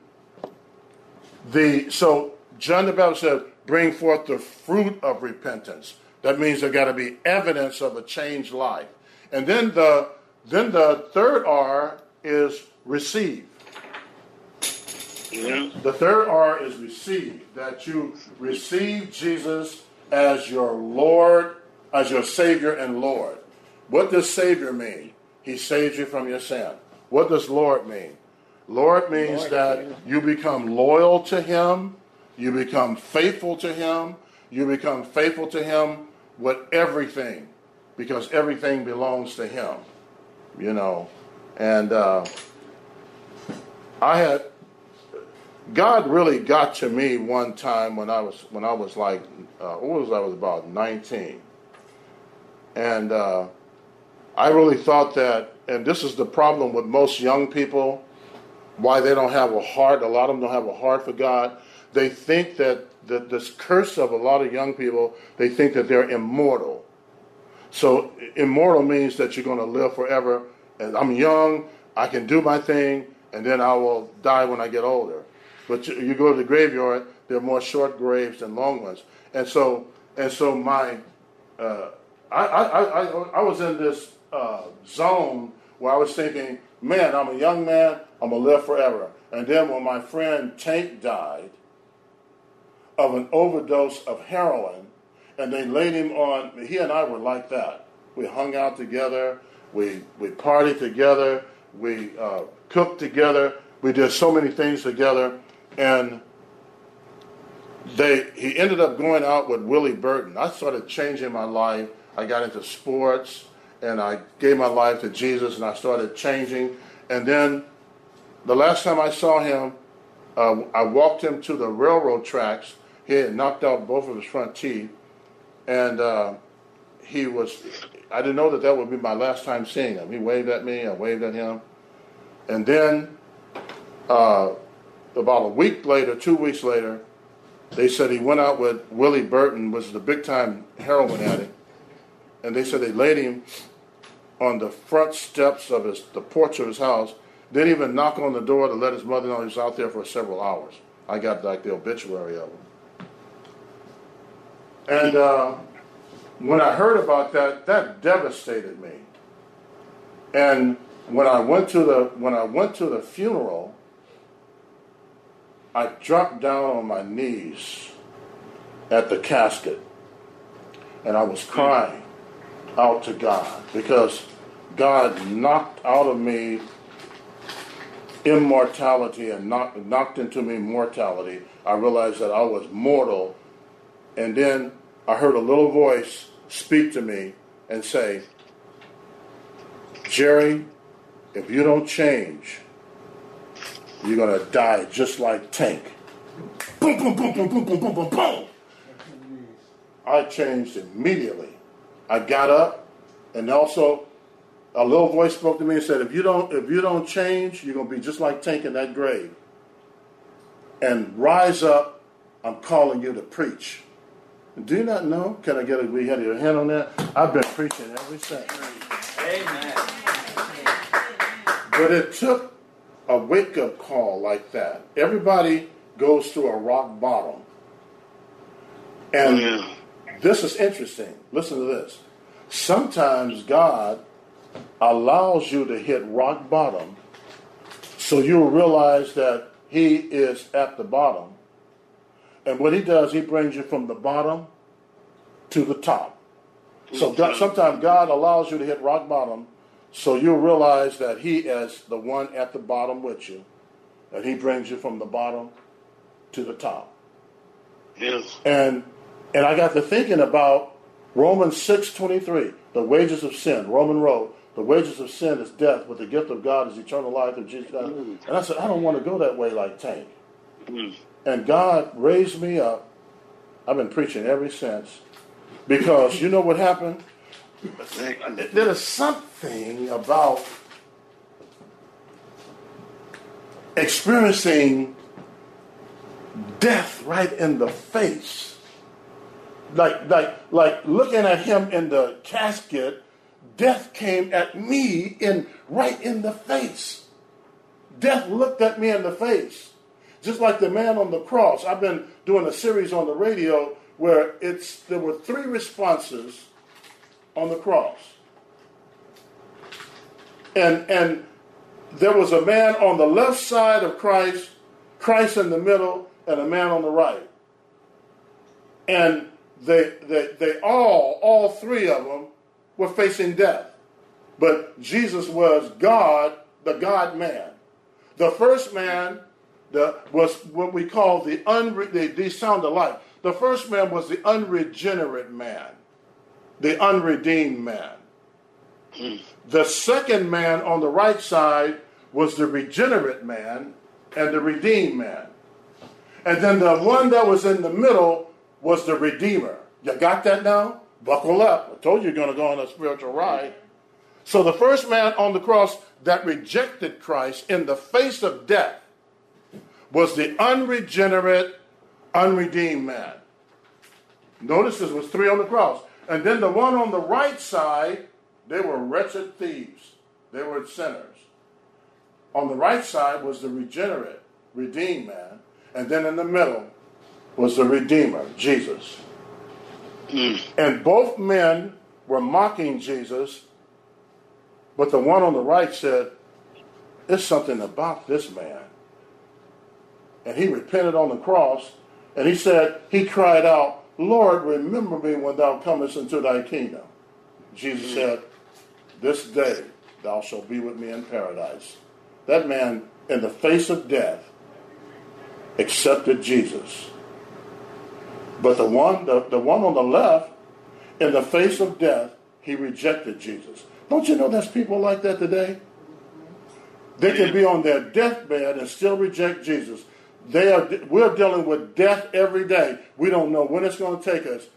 Speaker 3: the so John the Baptist said, bring forth the fruit of repentance. That means there got to be evidence of a changed life. And then the then the third R is receive. Mm-hmm. The third R is receive. That you receive Jesus as your Lord, as your Savior and Lord. What does Savior mean? He saves you from your sin. What does Lord mean? Lord means
Speaker 4: Lord,
Speaker 3: that you become loyal to Him, you become faithful to Him, you become faithful to Him with everything, because everything belongs to Him. You know, and uh, I had God really got to me one time when I was when I was like uh, what was I was about nineteen, and uh, I really thought that, and this is the problem with most young people, why they don't have a heart. A lot of them don't have a heart for God. They think that the, this curse of a lot of young people, they think that they're immortal. So immortal means that you're going to live forever. And I'm young, I can do my thing, and then I will die when I get older. But you, you go to the graveyard, there are more short graves than long ones. And so, and so my, uh, I, I, I, I was in this uh, zone where I was thinking, man, I'm a young man, I'm gonna live forever. And then when my friend Tank died of an overdose of heroin, and they laid him on. He and I were like that. We hung out together. We we partied together. We uh, cooked together. We did so many things together, and they he ended up going out with Willie Burton. I started changing my life. I got into sports, and I gave my life to Jesus, and I started changing. And then the last time I saw him, uh, I walked him to the railroad tracks. He had knocked out both of his front teeth, and uh, he was. I didn't know that that would be my last time seeing him. He waved at me. I waved at him, and then uh, about a week later, two weeks later, they said he went out with Willie Burton, was the big time heroin addict, and they said they laid him on the front steps of his the porch of his house. Didn't even knock on the door to let his mother know he was out there for several hours. I got like the obituary of him. And uh, when I heard about that, that devastated me. And when I went to the when I went to the funeral, I dropped down on my knees at the casket, and I was crying out to God because God knocked out of me immortality and knocked, knocked into me mortality. I realized that I was mortal. And then I heard a little voice speak to me and say, Jerry, if you don't change, you're going to die just like Tank. Boom, boom, boom, boom, boom, boom, boom, boom, boom. I changed immediately. I got up, and also a little voice spoke to me and said, "If you don't, if you don't change, you're gonna be just like Tank in that grave. And rise up. I'm calling you to preach. Do you not know? Can I get a? We had your hand on that. I've been preaching ever since.
Speaker 5: Amen.
Speaker 3: But it took a wake up call like that. Everybody goes through a rock bottom. And oh, this is interesting. Listen to this. Sometimes God allows you to hit rock bottom so you'll realize that He is at the bottom. And what He does, He brings you from the bottom to the top. So mm-hmm. God, sometimes God allows you to hit rock bottom so you'll realize that He is the one at the bottom with you. And He brings you from the bottom to the top.
Speaker 6: Yes.
Speaker 3: And and I got to thinking about Romans six twenty three, the wages of sin. Roman road, the wages of sin is death, but the gift of God is eternal life through Jesus Christ. And I said, I don't want to go that way like Tank. Mm. And God raised me up. I've been preaching ever since. Because you know what happened? There is something about experiencing death right in the face. Like, like, like looking at him in the casket, death came at me in right in the face. Death looked at me in the face. Just like the man on the cross. I've been doing a series on the radio where it's there were three responses on the cross. And and there was a man on the left side of Christ, Christ in the middle, and a man on the right. And they, they, they all, all three of them, were facing death. But Jesus was God, the God man. The first man the, was what we call the unre, they, sound alike. The first man was the unregenerate man, the unredeemed man. The second man on the right side was the regenerate man and the redeemed man. And then the one that was in the middle was the redeemer. You got that now? Buckle up. I told you you're going to go on a spiritual ride. So the first man on the cross that rejected Christ in the face of death was the unregenerate, unredeemed man. Notice this was three on the cross. And then the one on the right side, they were wretched thieves. They were sinners. On the right side was the regenerate, redeemed man. And then in the middle was the Redeemer, Jesus. Hmm. And both men were mocking Jesus, but the one on the right said, There's something about this man. And he repented on the cross, and he said, He cried out, Lord, remember me when thou comest into thy kingdom. Jesus mm-hmm. said, This day thou shalt be with me in paradise. That man, in the face of death, accepted Jesus. But the one, the, the one on the left, in the face of death, he rejected Jesus. Don't you know there's people like that today? They can be on their deathbed and still reject Jesus. They are, we're dealing with death every day. We don't know when it's going to take us.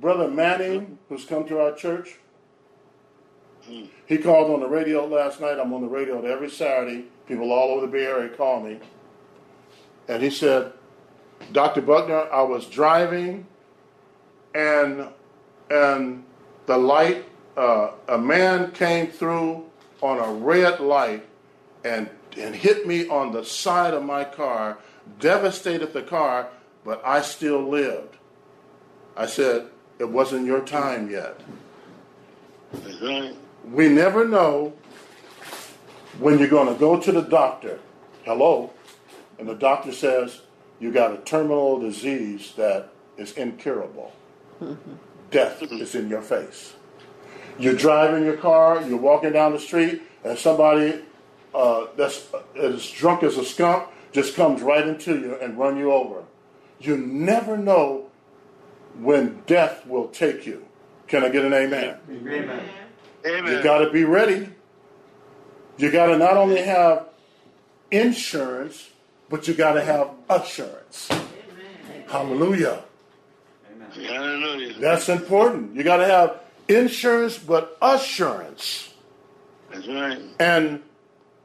Speaker 3: Brother Manning, who's come to our church, he called on the radio last night. I'm on the radio every Saturday. People all over the Bay Area call me. And he said, Dr. Buckner, I was driving and and the light, uh, a man came through on a red light and, and hit me on the side of my car, devastated the car, but I still lived. I said, it wasn't your time yet. We never know when you're going to go to the doctor. Hello? And the doctor says, you got a terminal disease that is incurable. Death is in your face. You're driving your car, you're walking down the street, and somebody uh, that's as drunk as a skunk just comes right into you and run you over. You never know when death will take you. Can I get an amen?
Speaker 6: Amen. amen.
Speaker 3: You got to be ready. You got to not only have insurance, but you got to have assurance. Hallelujah.
Speaker 6: Hallelujah.
Speaker 3: That's important. You got to have insurance, but assurance.
Speaker 6: That's right.
Speaker 3: And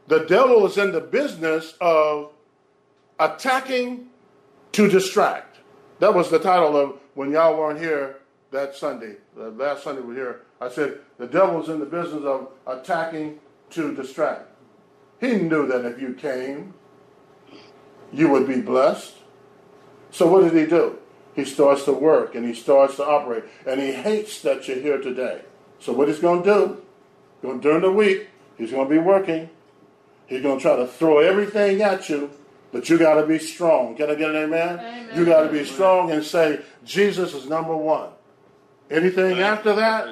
Speaker 3: the devil is in the business of attacking to distract. That was the title of when y'all weren't here that Sunday. The last Sunday we were here. I said the devil is in the business of attacking to distract. He knew that if you came, you would be blessed. So what did he do? He starts to work and he starts to operate. And he hates that you're here today. So what he's going to do, during the week, he's going to be working. He's going to try to throw everything at you, but you got to be strong. Can I get an amen?
Speaker 5: Amen.
Speaker 3: You got to be strong and say, Jesus is number one. Anything after that,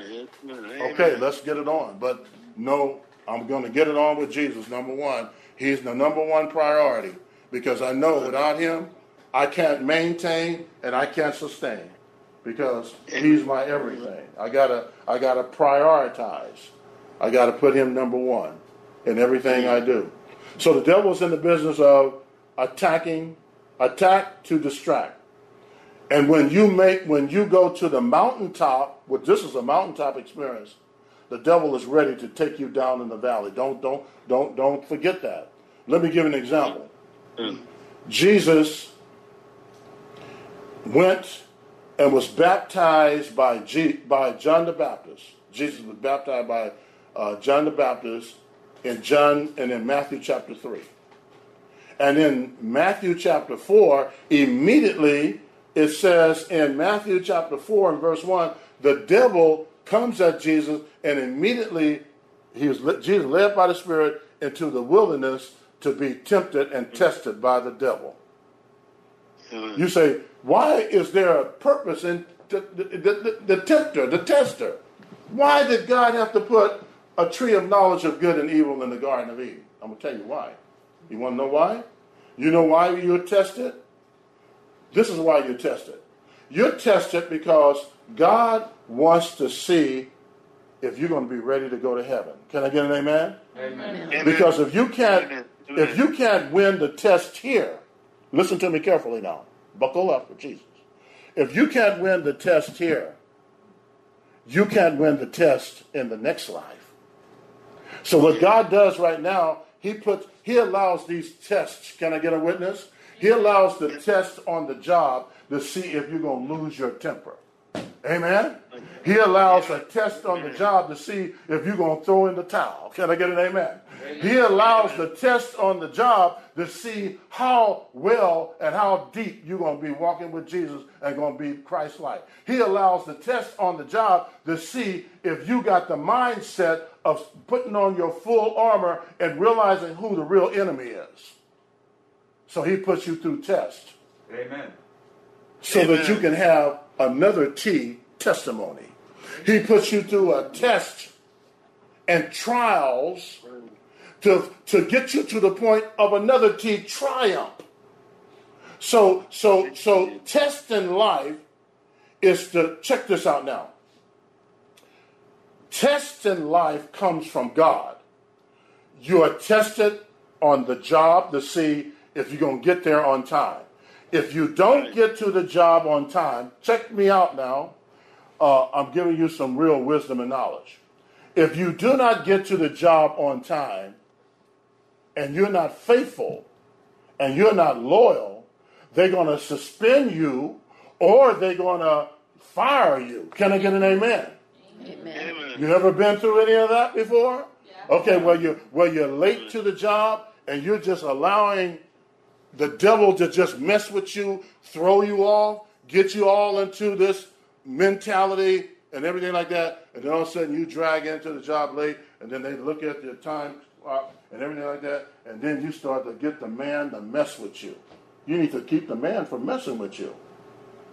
Speaker 3: okay, let's get it on. But no, I'm going to get it on with Jesus, number one. He's the number one priority because I know without him, I can't maintain and I can't sustain because he's my everything. I gotta, I gotta prioritize. I gotta put him number one in everything I do. So the devil's in the business of attacking, attack to distract. And when you make, when you go to the mountaintop, which this is a mountaintop experience, the devil is ready to take you down in the valley. Don't, don't, don't, don't forget that. Let me give an example. Jesus went and was baptized by, G, by John the Baptist. Jesus was baptized by uh, John the Baptist in John and in Matthew chapter 3. And in Matthew chapter 4, immediately it says in Matthew chapter 4 and verse 1, the devil comes at Jesus and immediately he was Jesus led by the Spirit into the wilderness to be tempted and tested by the devil. You say, why is there a purpose in the, the, the, the tempter, the tester? Why did God have to put a tree of knowledge of good and evil in the Garden of Eden? I'm going to tell you why. You want to know why? You know why you're tested? This is why you're tested. You're tested because God wants to see if you're going to be ready to go to heaven. Can I get an amen? Amen. amen. Because if you can't amen. if you can't win the test here, listen to me carefully now. Buckle up for Jesus. If you can't win the test here, you can't win the test in the next life. So what God does right now, he puts he allows these tests. Can I get a witness? He allows the test on the job to see if you're going to lose your temper. Amen? He allows a test on the job to see if you're going to throw in the towel. Can I get an amen? He allows the test on the job to see how well and how deep you're going to be walking with Jesus and going to be Christ like. He allows the test on the job to see if you got the mindset of putting on your full armor and realizing who the real enemy is. So he puts you through test.
Speaker 7: Amen.
Speaker 3: So Amen. that you can have another T testimony. He puts you through a test and trials to, to get you to the point of another T triumph. So, so, so test in life is to check this out now. Test in life comes from God. You are tested on the job to see if you're going to get there on time. If you don't get to the job on time, check me out now. Uh, I'm giving you some real wisdom and knowledge. If you do not get to the job on time and you're not faithful and you're not loyal, they're going to suspend you or they're going to fire you. Can I get an amen? Amen. You ever been through any of that before? Yeah. Okay, well you well you're late to the job and you're just allowing the devil to just mess with you, throw you off, get you all into this mentality and everything like that, and then all of a sudden you drag into the job late, and then they look at your time and everything like that, and then you start to get the man to mess with you. You need to keep the man from messing with you.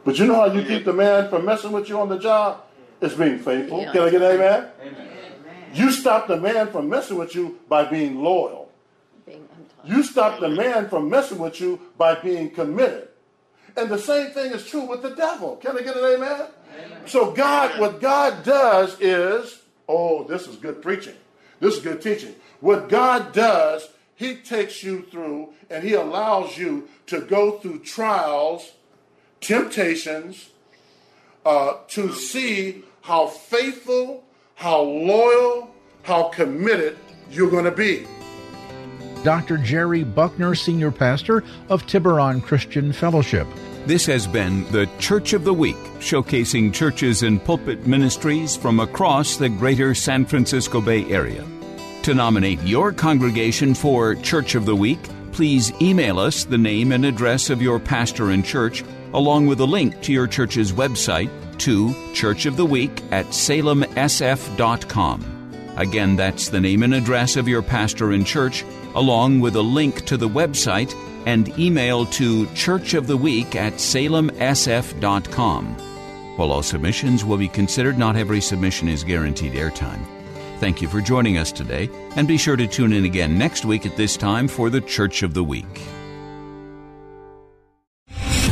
Speaker 3: But you know how you keep the man from messing with you on the job? It's being faithful. Can I get an amen? amen? You stop the man from messing with you by being loyal. You stop the man from messing with you by being committed. And the same thing is true with the devil. Can I get an amen? So God, what God does is, oh, this is good preaching. This is good teaching. What God does, He takes you through and He allows you to go through trials, temptations, uh, to see how faithful, how loyal, how committed you're going to be.
Speaker 2: Dr. Jerry Buckner, Senior Pastor of Tiburon Christian Fellowship.
Speaker 1: This has been the Church of the Week, showcasing churches and pulpit ministries from across the greater San Francisco Bay Area. To nominate your congregation for Church of the Week, please email us the name and address of your pastor and church, along with a link to your church's website to Church of the Week at salemsf.com. Again, that's the name and address of your pastor and church, along with a link to the website and email to churchoftheweek at salemsf.com. While all submissions will be considered, not every submission is guaranteed airtime. Thank you for joining us today, and be sure to tune in again next week at this time for the Church of the Week.